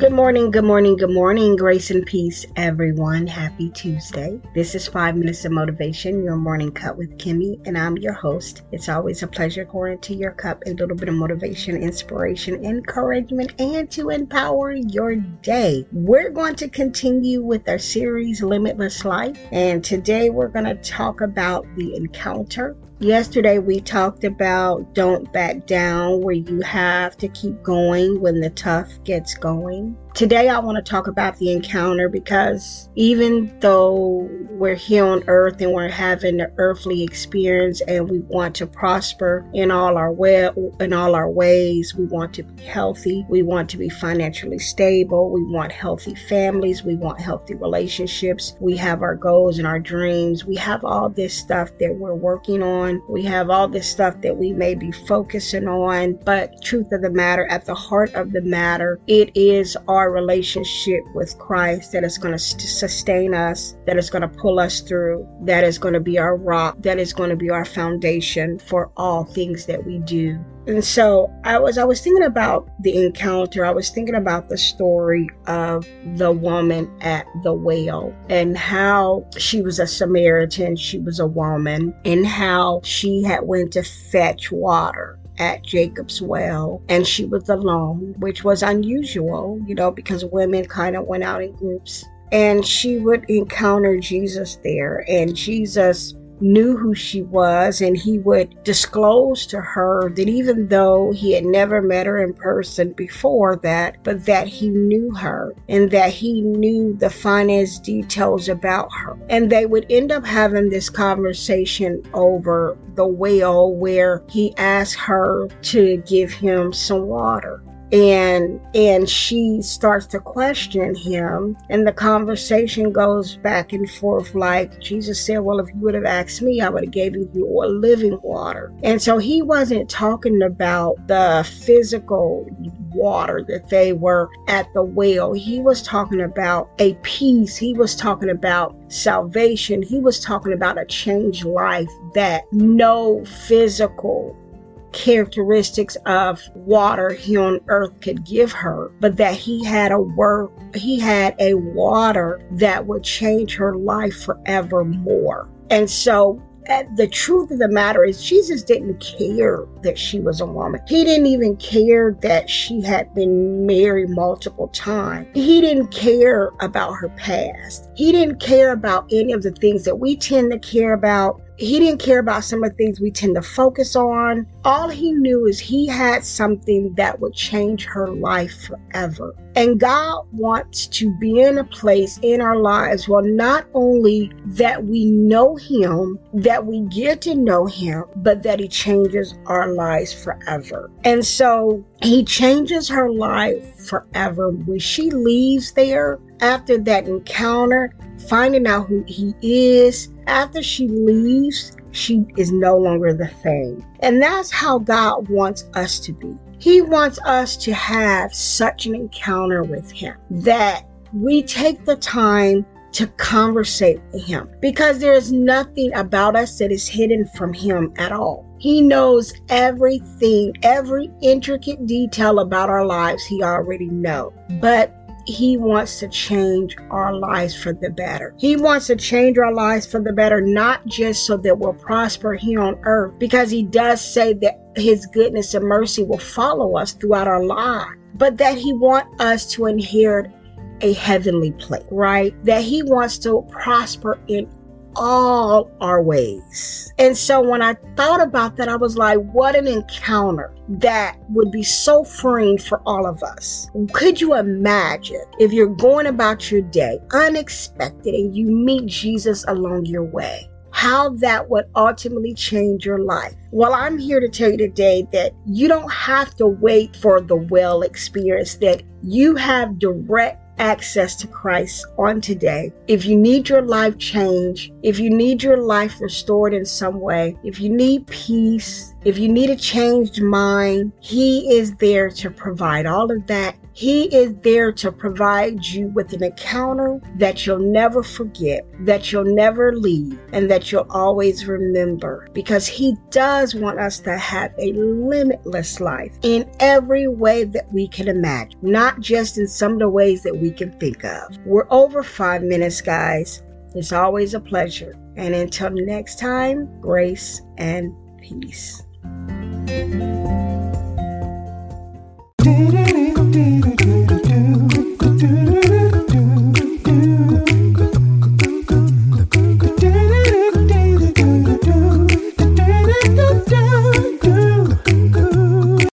Good morning, good morning, good morning. Grace and peace, everyone. Happy Tuesday. This is Five Minutes of Motivation, your morning cup with Kimmy, and I'm your host. It's always a pleasure going into your cup a little bit of motivation, inspiration, encouragement, and to empower your day. We're going to continue with our series, Limitless Life, and today we're going to talk about the encounter Yesterday, we talked about don't back down, where you have to keep going when the tough gets going. Today, I want to talk about the encounter because even though we're here on earth and we're having the earthly experience and we want to prosper in all our way, in all our ways, we want to be healthy, we want to be financially stable, we want healthy families, we want healthy relationships, we have our goals and our dreams, we have all this stuff that we're working on, we have all this stuff that we may be focusing on, but truth of the matter, at the heart of the matter, it is our our relationship with Christ that is going to sustain us, that is going to pull us through, that is going to be our rock, that is going to be our foundation for all things that we do. And so I was I was thinking about the encounter. I was thinking about the story of the woman at the well and how she was a Samaritan, she was a woman, and how she had went to fetch water at Jacob's well, and she was alone, which was unusual, you know, because women kind of went out in groups. And she would encounter Jesus there, and Jesus knew who she was and he would disclose to her that even though he had never met her in person before that, but that he knew her and that he knew the finest details about her. And they would end up having this conversation over the well where he asked her to give him some water and and she starts to question him and the conversation goes back and forth like jesus said well if you would have asked me i would have given you living water. And so he wasn't talking about the physical water that they were at the well. He was talking about a peace. He was talking about salvation. He was talking about a changed life that no physical characteristics of water here on earth could give her, but that he had a word, he had a water that would change her life forevermore. And so uh, the truth of the matter is, Jesus didn't care that she was a woman. He didn't even care that she had been married multiple times. He didn't care about her past. He didn't care about any of the things that we tend to care about he didn't care about some of the things we tend to focus on. All he knew is he had something that would change her life forever. And God wants to be in a place in our lives where not only that we know him, that we get to know him, but that he changes our lives forever. And so he changes her life forever. When she leaves there after that encounter, finding out who he is, after she leaves, she is no longer the same. And that's how God wants us to be. He wants us to have such an encounter with Him that we take the time to conversate with him because there is nothing about us that is hidden from him at all. He knows everything, every intricate detail about our lives he already knows. But he wants to change our lives for the better. He wants to change our lives for the better, not just so that we'll prosper here on earth, because he does say that his goodness and mercy will follow us throughout our lives, but that he wants us to inherit a heavenly place, right? That He wants to prosper in all our ways. And so when I thought about that, I was like, what an encounter that would be so freeing for all of us. Could you imagine if you're going about your day unexpected and you meet Jesus along your way? How that would ultimately change your life. Well, I'm here to tell you today that you don't have to wait for the well experience, that you have direct access to Christ on today. If you need your life changed, if you need your life restored in some way, if you need peace, if you need a changed mind, He is there to provide all of that he is there to provide you with an encounter that you'll never forget, that you'll never leave, and that you'll always remember because He does want us to have a limitless life in every way that we can imagine, not just in some of the ways that we can think of. We're over five minutes, guys. It's always a pleasure. And until next time, grace and peace. Do-do-do.